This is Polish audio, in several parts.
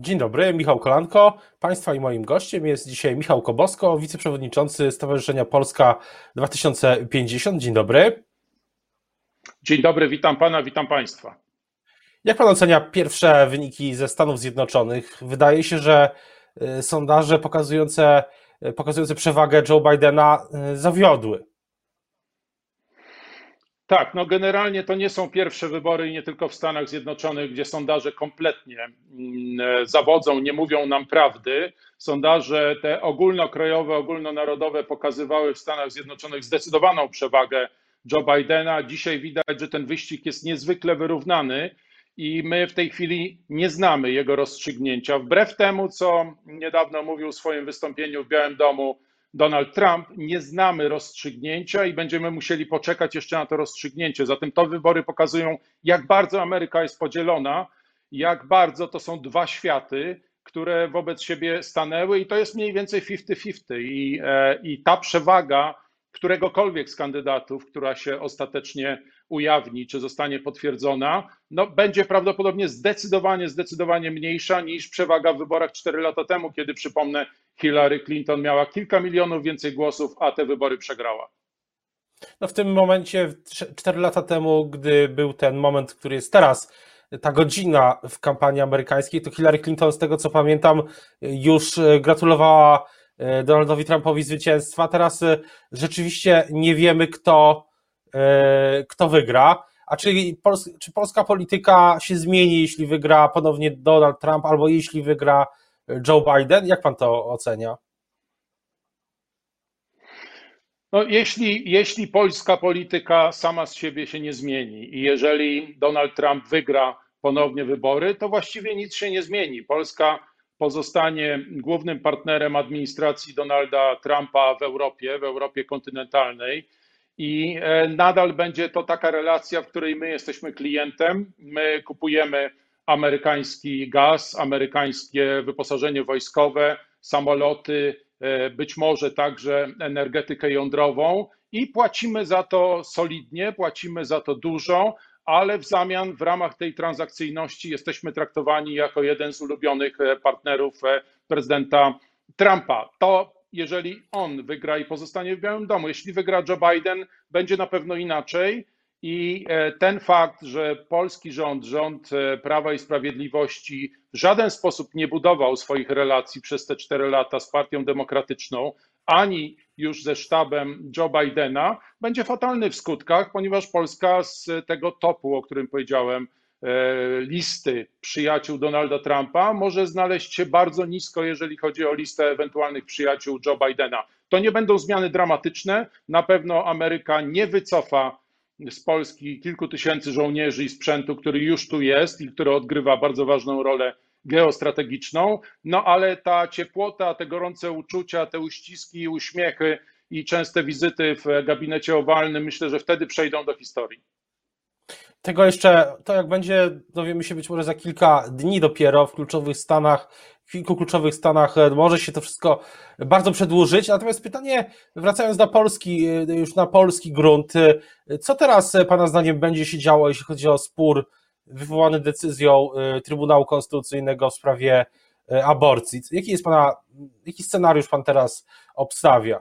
Dzień dobry, Michał Kolanko. Państwa i moim gościem jest dzisiaj Michał Kobosko, wiceprzewodniczący Stowarzyszenia Polska 2050. Dzień dobry. Dzień dobry, witam pana, witam państwa. Jak pan ocenia pierwsze wyniki ze Stanów Zjednoczonych? Wydaje się, że y, sondaże pokazujące, y, pokazujące przewagę Joe Bidena y, zawiodły. Tak, no generalnie to nie są pierwsze wybory i nie tylko w Stanach Zjednoczonych, gdzie sondaże kompletnie mm, zawodzą, nie mówią nam prawdy. Sondaże te ogólnokrajowe, ogólnonarodowe pokazywały w Stanach Zjednoczonych zdecydowaną przewagę Joe Bidena. Dzisiaj widać, że ten wyścig jest niezwykle wyrównany i my w tej chwili nie znamy jego rozstrzygnięcia. Wbrew temu, co niedawno mówił w swoim wystąpieniu w Białym Domu Donald Trump, nie znamy rozstrzygnięcia i będziemy musieli poczekać jeszcze na to rozstrzygnięcie. Zatem to wybory pokazują, jak bardzo Ameryka jest podzielona, jak bardzo to są dwa światy, które wobec siebie stanęły i to jest mniej więcej 50-50. I, e, I ta przewaga któregokolwiek z kandydatów, która się ostatecznie ujawni, czy zostanie potwierdzona, no, będzie prawdopodobnie zdecydowanie, zdecydowanie mniejsza niż przewaga w wyborach 4 lata temu, kiedy przypomnę, Hillary Clinton miała kilka milionów więcej głosów, a te wybory przegrała. No w tym momencie, 4 lata temu, gdy był ten moment, który jest teraz, ta godzina w kampanii amerykańskiej, to Hillary Clinton, z tego co pamiętam, już gratulowała E, Donaldowi Trumpowi zwycięstwa. Teraz e, rzeczywiście nie wiemy, kto, e, kto wygra. A czy, czy polska polityka się zmieni, jeśli wygra ponownie Donald Trump, albo jeśli wygra Joe Biden? Jak pan to ocenia? No, jeśli, jeśli polska polityka sama z siebie się nie zmieni i jeżeli Donald Trump wygra ponownie wybory, to właściwie nic się nie zmieni. Polska pozostanie głównym partnerem administracji Donalda Trumpa w Europie, w Europie kontynentalnej. I e, nadal będzie to taka relacja, w której my jesteśmy klientem, my kupujemy amerykański gaz, amerykańskie wyposażenie wojskowe, samoloty, e, być może także energetykę jądrową i płacimy za to solidnie, płacimy za to dużo, ale w zamian w ramach tej transakcyjności jesteśmy traktowani jako jeden z ulubionych e, partnerów e, prezydenta Trumpa. To jeżeli on wygra i pozostanie w Białym Domu, jeśli wygra Joe Biden, będzie na pewno inaczej. I e, ten fakt, że polski rząd, rząd Prawa i Sprawiedliwości w żaden sposób nie budował swoich relacji przez te cztery lata z Partią Demokratyczną, ani już ze sztabem Joe Bidena, będzie fatalny w skutkach, ponieważ Polska z tego topu, o którym powiedziałem, e, listy przyjaciół Donalda Trumpa może znaleźć się bardzo nisko, jeżeli chodzi o listę ewentualnych przyjaciół Joe Bidena. To nie będą zmiany dramatyczne. Na pewno Ameryka nie wycofa z Polski kilku tysięcy żołnierzy i sprzętu, który już tu jest i który odgrywa bardzo ważną rolę geostrategiczną, no ale ta ciepłota, te gorące uczucia, te uściski, uśmiechy i częste wizyty w gabinecie owalnym, myślę, że wtedy przejdą do historii. Tego jeszcze, to jak będzie, dowiemy się być może za kilka dni dopiero w kluczowych stanach, kilku kluczowych stanach e, może się to wszystko bardzo przedłużyć. Natomiast pytanie, wracając na polski, e, już na polski grunt, e, co teraz Pana zdaniem będzie się działo, jeśli chodzi o spór wywołany decyzją Trybunału Konstytucyjnego w sprawie aborcji. Jaki jest pana, jaki scenariusz pan teraz obstawia?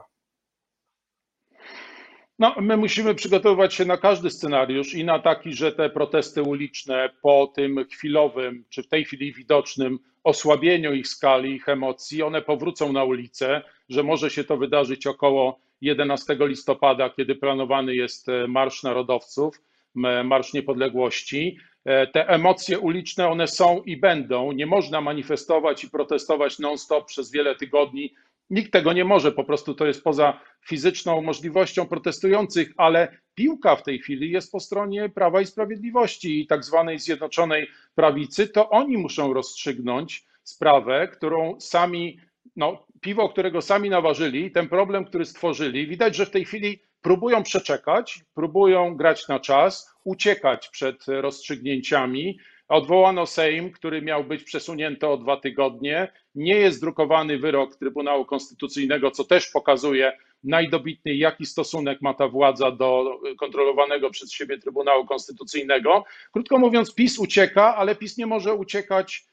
No, my musimy przygotowywać się na każdy scenariusz i na taki, że te protesty uliczne po tym chwilowym, czy w tej chwili widocznym osłabieniu ich skali, ich emocji, one powrócą na ulicę, że może się to wydarzyć około 11 listopada, kiedy planowany jest e, Marsz Narodowców, Marsz Niepodległości. E, te emocje uliczne, one są i będą. Nie można manifestować i protestować non-stop przez wiele tygodni. Nikt tego nie może, po prostu to jest poza fizyczną możliwością protestujących, ale piłka w tej chwili jest po stronie Prawa i Sprawiedliwości i tak zwanej Zjednoczonej Prawicy. To oni muszą rozstrzygnąć sprawę, którą sami, no, piwo, którego sami naważyli, ten problem, który stworzyli. Widać, że w tej chwili próbują przeczekać, próbują grać na czas, uciekać przed rozstrzygnięciami. Odwołano Sejm, który miał być przesunięty o dwa tygodnie. Nie jest drukowany wyrok Trybunału Konstytucyjnego, co też pokazuje najdobitniej, jaki stosunek ma ta władza do kontrolowanego przez siebie Trybunału Konstytucyjnego. Krótko mówiąc, PiS ucieka, ale PiS nie może uciekać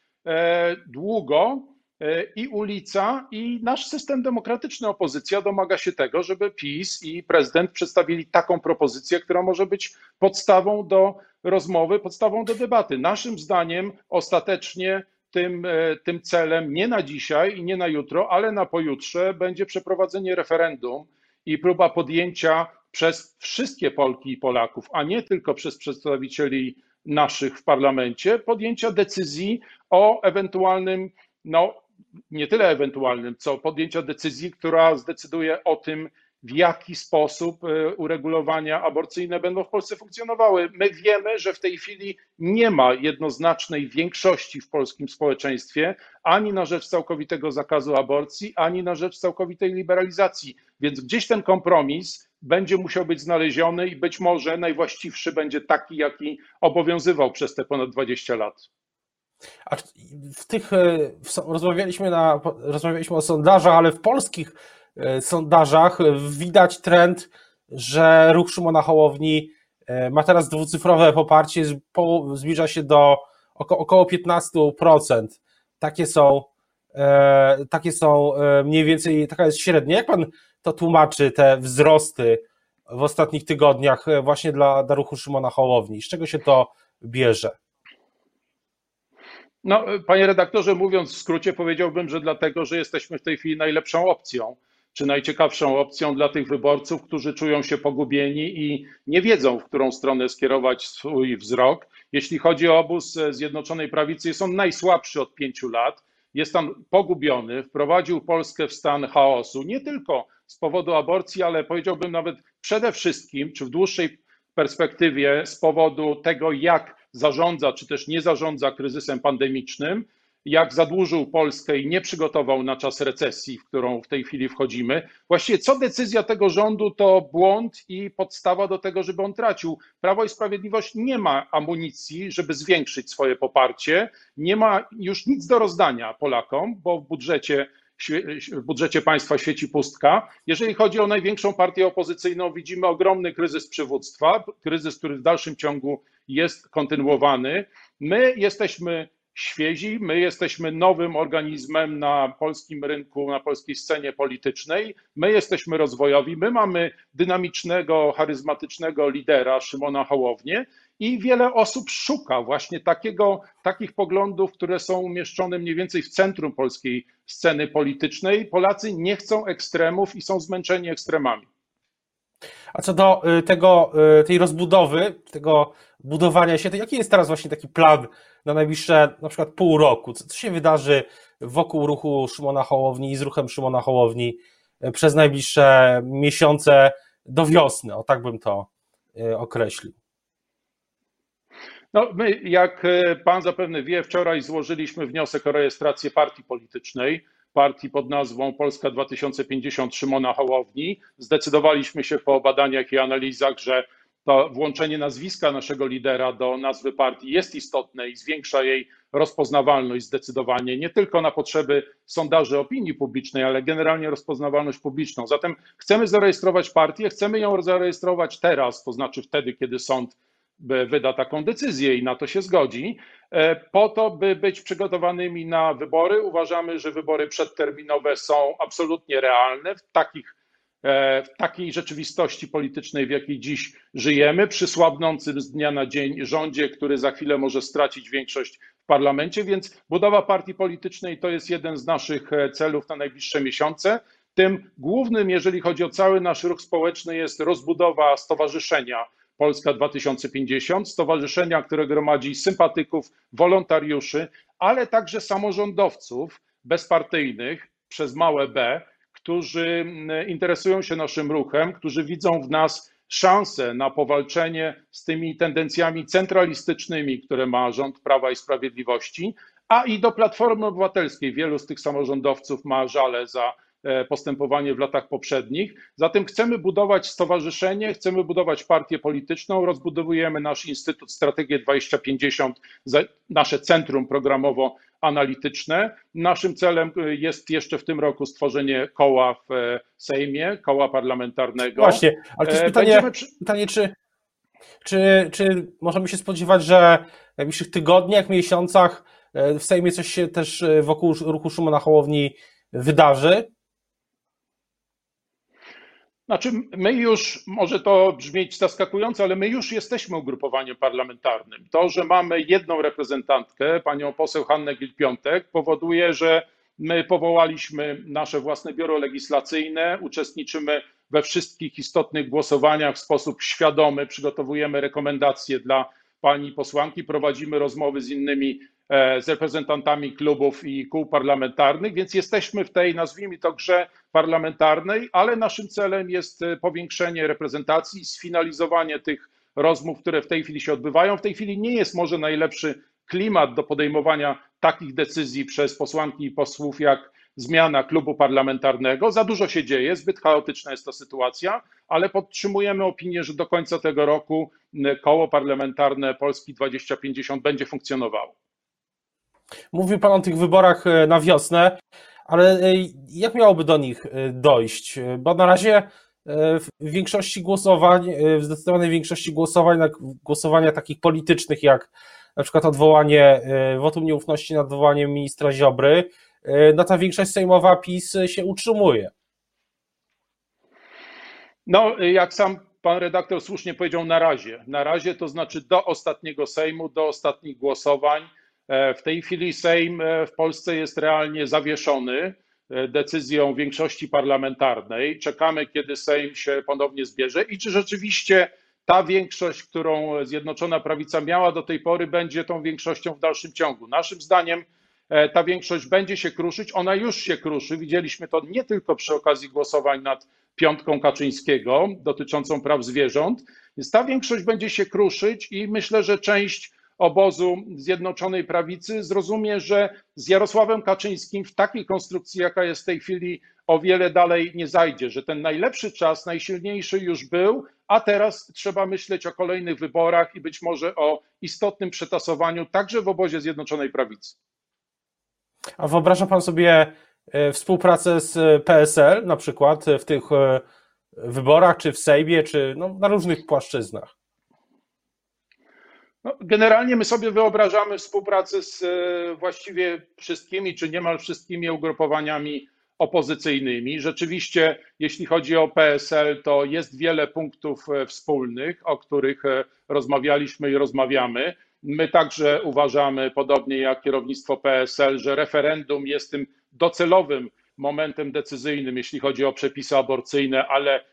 długo i ulica, i nasz system demokratyczny, opozycja domaga się tego, żeby PiS i prezydent przedstawili taką propozycję, która może być podstawą do rozmowy, podstawą do debaty. Naszym zdaniem ostatecznie tym, e, tym celem nie na dzisiaj i nie na jutro, ale na pojutrze będzie przeprowadzenie referendum i próba podjęcia przez wszystkie Polki i Polaków, a nie tylko przez przedstawicieli naszych w parlamencie, podjęcia decyzji o ewentualnym, no nie tyle ewentualnym, co podjęcia decyzji, która zdecyduje o tym, w jaki sposób e, uregulowania aborcyjne będą w Polsce funkcjonowały. My wiemy, że w tej chwili nie ma jednoznacznej większości w polskim społeczeństwie ani na rzecz całkowitego zakazu aborcji, ani na rzecz całkowitej liberalizacji. Więc gdzieś ten kompromis będzie musiał być znaleziony i być może najwłaściwszy będzie taki, jaki obowiązywał przez te ponad 20 lat. A w tych e, rozmawialiśmy, na, rozmawialiśmy o sondażach, ale w polskich E, sondażach widać trend, że ruch Szymona Hołowni e, ma teraz dwucyfrowe poparcie, zbliża się do około 15%. Takie są, e, takie są mniej więcej, taka jest średnia. Jak pan to tłumaczy, te wzrosty w ostatnich tygodniach właśnie dla, dla ruchu Szymona Hołowni? Z czego się to bierze? No, panie redaktorze, mówiąc w skrócie, powiedziałbym, że dlatego, że jesteśmy w tej chwili najlepszą opcją czy najciekawszą opcją dla tych wyborców, którzy czują się pogubieni i nie wiedzą, w którą stronę skierować swój wzrok. Jeśli chodzi o obóz Zjednoczonej Prawicy, jest on najsłabszy od pięciu lat. Jest tam pogubiony, wprowadził Polskę w stan chaosu, nie tylko z powodu aborcji, ale powiedziałbym nawet przede wszystkim, czy w dłuższej perspektywie z powodu tego, jak zarządza, czy też nie zarządza kryzysem pandemicznym jak zadłużył Polskę i nie przygotował na czas recesji, w którą w tej chwili wchodzimy. Właściwie co decyzja tego rządu to błąd i podstawa do tego, żeby on tracił. Prawo i Sprawiedliwość nie ma amunicji, żeby zwiększyć swoje poparcie, nie ma już nic do rozdania Polakom, bo w budżecie budżecie państwa świeci pustka. Jeżeli chodzi o największą partię opozycyjną, widzimy ogromny kryzys przywództwa, kryzys, który w dalszym ciągu jest kontynuowany. My jesteśmy świezi. My jesteśmy nowym organizmem na polskim rynku, na polskiej scenie politycznej. My jesteśmy rozwojowi. My mamy dynamicznego, charyzmatycznego lidera Szymona Hołownię i wiele osób szuka właśnie takiego, takich poglądów, które są umieszczone mniej więcej w centrum polskiej sceny politycznej. Polacy nie chcą ekstremów i są zmęczeni ekstremami. A co do y, tego, y, tej rozbudowy, tego budowania się, to jaki jest teraz właśnie taki plan na najbliższe na przykład pół roku? Co, co się wydarzy wokół ruchu Szymona Hołowni i z ruchem Szymona Hołowni y, przez najbliższe miesiące do wiosny? O tak bym to określił. No, my, jak pan zapewne wie, wczoraj złożyliśmy wniosek o rejestrację partii politycznej partii pod nazwą Polska 2050 Szymona Hołowni. Zdecydowaliśmy się po badaniach i analizach, że to włączenie nazwiska naszego lidera do nazwy partii jest istotne i zwiększa jej rozpoznawalność zdecydowanie, nie tylko na potrzeby sondaży opinii publicznej, ale generalnie rozpoznawalność publiczną. Zatem chcemy zarejestrować partię, chcemy ją zarejestrować teraz, to znaczy wtedy, kiedy sąd wyda taką decyzję i na to się zgodzi, e, po to, by być przygotowanymi na wybory. Uważamy, że wybory przedterminowe są absolutnie realne w, takich, e, w takiej rzeczywistości politycznej, w jakiej dziś żyjemy, przy słabnącym z dnia na dzień rządzie, który za chwilę może stracić większość w parlamencie, więc budowa partii politycznej to jest jeden z naszych e, celów na najbliższe miesiące. Tym głównym, jeżeli chodzi o cały nasz ruch społeczny, jest rozbudowa stowarzyszenia Polska 2050, stowarzyszenia, które gromadzi sympatyków, wolontariuszy, ale także samorządowców bezpartyjnych przez małe B, którzy mm, interesują się naszym ruchem, którzy widzą w nas szansę na powalczenie z tymi tendencjami centralistycznymi, które ma rząd Prawa i Sprawiedliwości, a i do Platformy Obywatelskiej. Wielu z tych samorządowców ma żale za postępowanie w latach poprzednich. Zatem chcemy budować stowarzyszenie, chcemy budować partię polityczną, rozbudowujemy nasz Instytut Strategię 2050, nasze centrum programowo-analityczne. Naszym celem e, jest jeszcze w tym roku stworzenie koła w e, Sejmie, koła parlamentarnego. Właśnie, ale to jest pytanie, przy... pytanie czy, czy, czy możemy się spodziewać, że w najbliższych tygodniach, miesiącach w Sejmie coś się też wokół ruchu Szymona Hołowni wydarzy? Znaczy, my już, może to brzmieć zaskakująco, ale my już jesteśmy ugrupowaniem parlamentarnym. To, że mamy jedną reprezentantkę, panią poseł Hannę Gil-Piątek, powoduje, że my powołaliśmy nasze własne biuro legislacyjne, uczestniczymy we wszystkich istotnych głosowaniach w sposób świadomy, przygotowujemy rekomendacje dla pani posłanki, prowadzimy rozmowy z innymi E, z reprezentantami klubów i kół parlamentarnych, więc jesteśmy w tej, nazwijmy to, grze parlamentarnej, ale naszym celem jest e, powiększenie reprezentacji, sfinalizowanie tych rozmów, które w tej chwili się odbywają. W tej chwili nie jest może najlepszy klimat do podejmowania takich decyzji przez posłanki i posłów, jak zmiana klubu parlamentarnego. Za dużo się dzieje, zbyt chaotyczna jest ta sytuacja, ale podtrzymujemy opinię, że do końca tego roku koło parlamentarne Polski 2050 będzie funkcjonowało. Mówił Pan o tych wyborach e, na wiosnę, ale e, jak miałoby do nich e, dojść? Bo na razie w większości głosowań, w zdecydowanej większości głosowań, głosowania takich politycznych, jak na przykład odwołanie wotum nieufności nad odwołaniem ministra Ziobry, no ta większość sejmowa PiS się utrzymuje. No, jak sam pan redaktor słusznie powiedział, na razie. Na razie to znaczy do ostatniego Sejmu, do ostatnich głosowań E, w tej chwili Sejm e, w Polsce jest realnie zawieszony e, decyzją większości parlamentarnej. Czekamy, kiedy Sejm się ponownie zbierze i czy rzeczywiście ta większość, którą Zjednoczona Prawica miała do tej pory, będzie tą większością w dalszym ciągu. Naszym zdaniem ta większość będzie się kruszyć, ona już się kruszy. Widzieliśmy to nie tylko przy okazji głosowań nad piątką Kaczyńskiego dotyczącą praw zwierząt, więc ta większość będzie się kruszyć i myślę, że część obozu Zjednoczonej Prawicy zrozumie, że z Jarosławem Kaczyńskim w takiej konstrukcji, jaka jest w tej chwili, o wiele dalej nie zajdzie, że ten najlepszy czas, najsilniejszy już był, a teraz trzeba myśleć o kolejnych wyborach i być może o istotnym przetasowaniu także w obozie Zjednoczonej Prawicy. A wyobraża pan sobie e, współpracę z PSL, na przykład w tych e, wyborach, czy w Sejmie, czy no, na różnych płaszczyznach? No, generalnie my sobie wyobrażamy współpracę z e, właściwie wszystkimi, czy niemal wszystkimi ugrupowaniami opozycyjnymi. Rzeczywiście, jeśli chodzi o PSL, to jest wiele punktów e, wspólnych, o których e, rozmawialiśmy i rozmawiamy. My także uważamy, podobnie jak kierownictwo PSL, że referendum jest tym docelowym momentem decyzyjnym, jeśli chodzi o przepisy aborcyjne, ale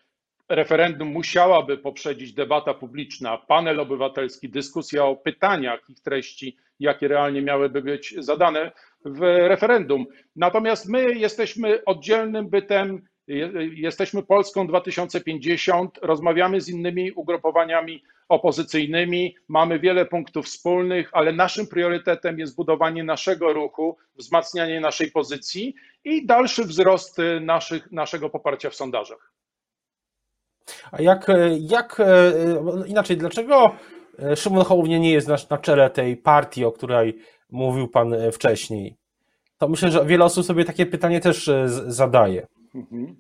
referendum musiałaby poprzedzić debata publiczna, panel obywatelski, dyskusja o pytaniach, ich treści, jakie realnie miałyby być zadane w referendum. Natomiast my jesteśmy oddzielnym bytem, jesteśmy Polską 2050, rozmawiamy z innymi ugrupowaniami opozycyjnych, mamy wiele punktów wspólnych, ale naszym priorytetem jest budowanie naszego ruchu, wzmacnianie naszej pozycji i dalszy wzrost naszych, naszego poparcia w sondażach. A jak, e, jak e, inaczej, dlaczego Szymon Hołownia nie jest na, na czele tej partii, o której mówił Pan wcześniej? To myślę, że wiele osób sobie takie pytanie też zadaje. Mhm.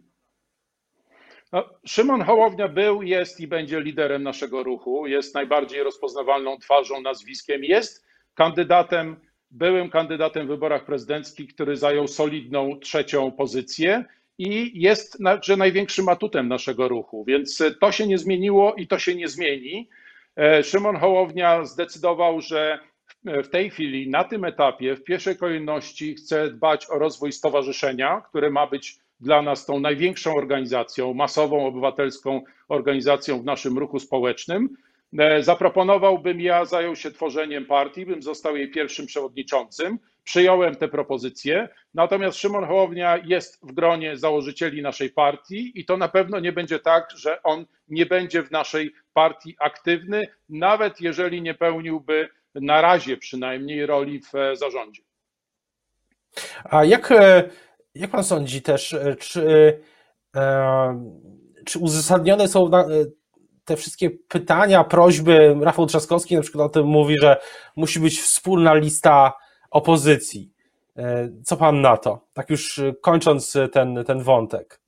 No, Szymon Hołownia był, jest i będzie liderem naszego ruchu. Jest najbardziej rozpoznawalną twarzą, nazwiskiem. Jest kandydatem, byłym kandydatem w wyborach prezydenckich, który zajął solidną trzecią pozycję i jest także największym atutem naszego ruchu, więc to się nie zmieniło i to się nie zmieni. E, Szymon Hołownia zdecydował, że w tej chwili, na tym etapie, w pierwszej kolejności chce dbać o rozwój stowarzyszenia, które ma być dla nas tą największą organizacją, masową, obywatelską organizacją w naszym ruchu społecznym. E, zaproponowałbym, ja zajął się tworzeniem partii, bym został jej pierwszym przewodniczącym. Przyjąłem te propozycje, natomiast Szymon Hołownia jest w gronie założycieli naszej partii i to na pewno nie będzie tak, że on nie będzie w naszej partii aktywny, nawet jeżeli nie pełniłby na razie przynajmniej roli w e, zarządzie. A jak, e, jak pan sądzi też, e, czy, czy uzasadnione są te wszystkie pytania, prośby? Rafał Trzaskowski na przykład o tym mówi, że musi być wspólna lista opozycji. E, co pan na to? Tak już kończąc ten, ten wątek.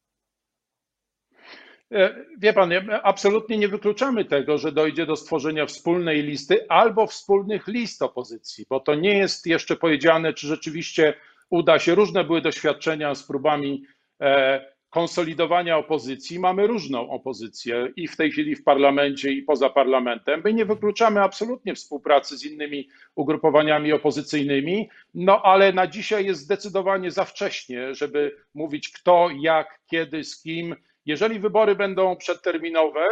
E, wie pan, absolutnie nie wykluczamy tego, że dojdzie do stworzenia wspólnej listy albo wspólnych list opozycji, bo to nie jest jeszcze powiedziane, czy rzeczywiście uda się. Różne były doświadczenia z próbami e, konsolidowania opozycji. Mamy różną opozycję i w tej chwili w parlamencie, i poza parlamentem. My nie wykluczamy absolutnie współpracy z innymi ugrupowaniami opozycyjnymi, no ale na dzisiaj jest zdecydowanie za wcześnie, żeby mówić kto, jak, kiedy, z kim. Jeżeli wybory będą przedterminowe,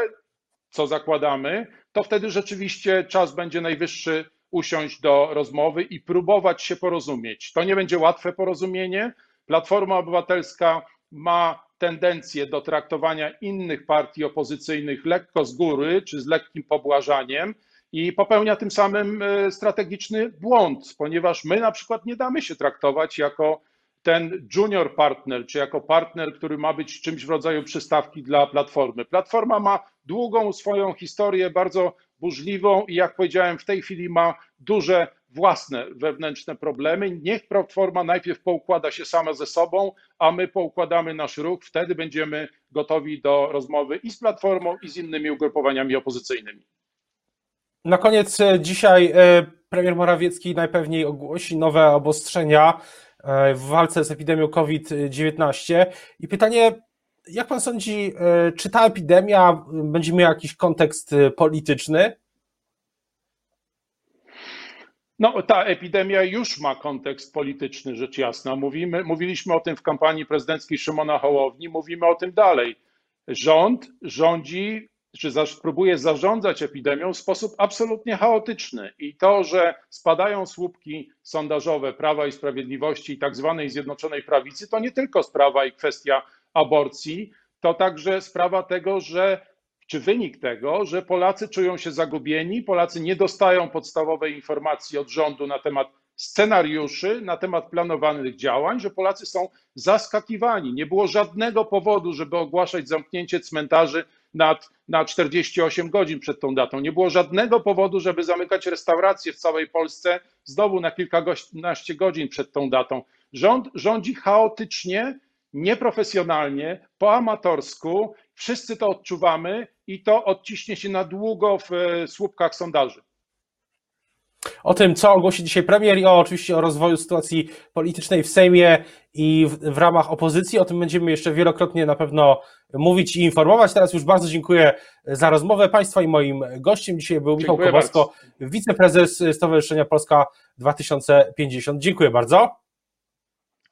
co zakładamy, to wtedy rzeczywiście czas będzie najwyższy usiąść do rozmowy i próbować się porozumieć. To nie będzie łatwe porozumienie. Platforma Obywatelska ma tendencję do traktowania innych partii opozycyjnych lekko z góry czy z lekkim pobłażaniem i popełnia tym samym e, strategiczny błąd, ponieważ my na przykład nie damy się traktować jako ten junior partner, czy jako partner, który ma być czymś w rodzaju przystawki dla Platformy. Platforma ma długą swoją historię, bardzo burzliwą i jak powiedziałem, w tej chwili ma duże własne wewnętrzne problemy. Niech Platforma najpierw poukłada się sama ze sobą, a my poukładamy nasz ruch. Wtedy będziemy gotowi do rozmowy i z Platformą, i z innymi ugrupowaniami opozycyjnymi. Na koniec e, dzisiaj e, premier Morawiecki najpewniej ogłosi nowe obostrzenia e, w walce z epidemią COVID-19. I pytanie, jak pan sądzi, czy ta epidemia będzie miała jakiś kontekst polityczny? No, ta epidemia już ma kontekst polityczny, rzecz jasna. Mówimy, mówiliśmy o tym w kampanii prezydenckiej Szymona Hołowni, mówimy o tym dalej. Rząd rządzi, czy próbuje zarządzać epidemią w sposób absolutnie chaotyczny. I to, że spadają słupki sondażowe Prawa i Sprawiedliwości i tak zwanej Zjednoczonej Prawicy, to nie tylko sprawa i kwestia aborcji, to także sprawa tego, że czy wynik tego, że Polacy czują się zagubieni, Polacy nie dostają podstawowej informacji od rządu na temat scenariuszy, na temat planowanych działań, że Polacy są zaskakiwani. Nie było żadnego powodu, żeby ogłaszać zamknięcie cmentarzy nad, na 48 godzin przed tą datą. Nie było żadnego powodu, żeby zamykać restauracje w całej Polsce znowu na kilkanaście godzin przed tą datą. Rząd rządzi chaotycznie, nieprofesjonalnie, po amatorsku. Wszyscy to odczuwamy i to odciśnie się na długo w e, słupkach sondaży. O tym, co ogłosi dzisiaj premier i o, oczywiście o rozwoju sytuacji politycznej w Sejmie i w, w, ramach opozycji. O tym będziemy jeszcze wielokrotnie na pewno mówić i informować. Teraz już bardzo dziękuję za rozmowę Państwa i moim gościem dzisiaj był Michał Kowalsko, wiceprezes Stowarzyszenia Polska 2050. Dziękuję bardzo.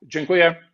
Dziękuję.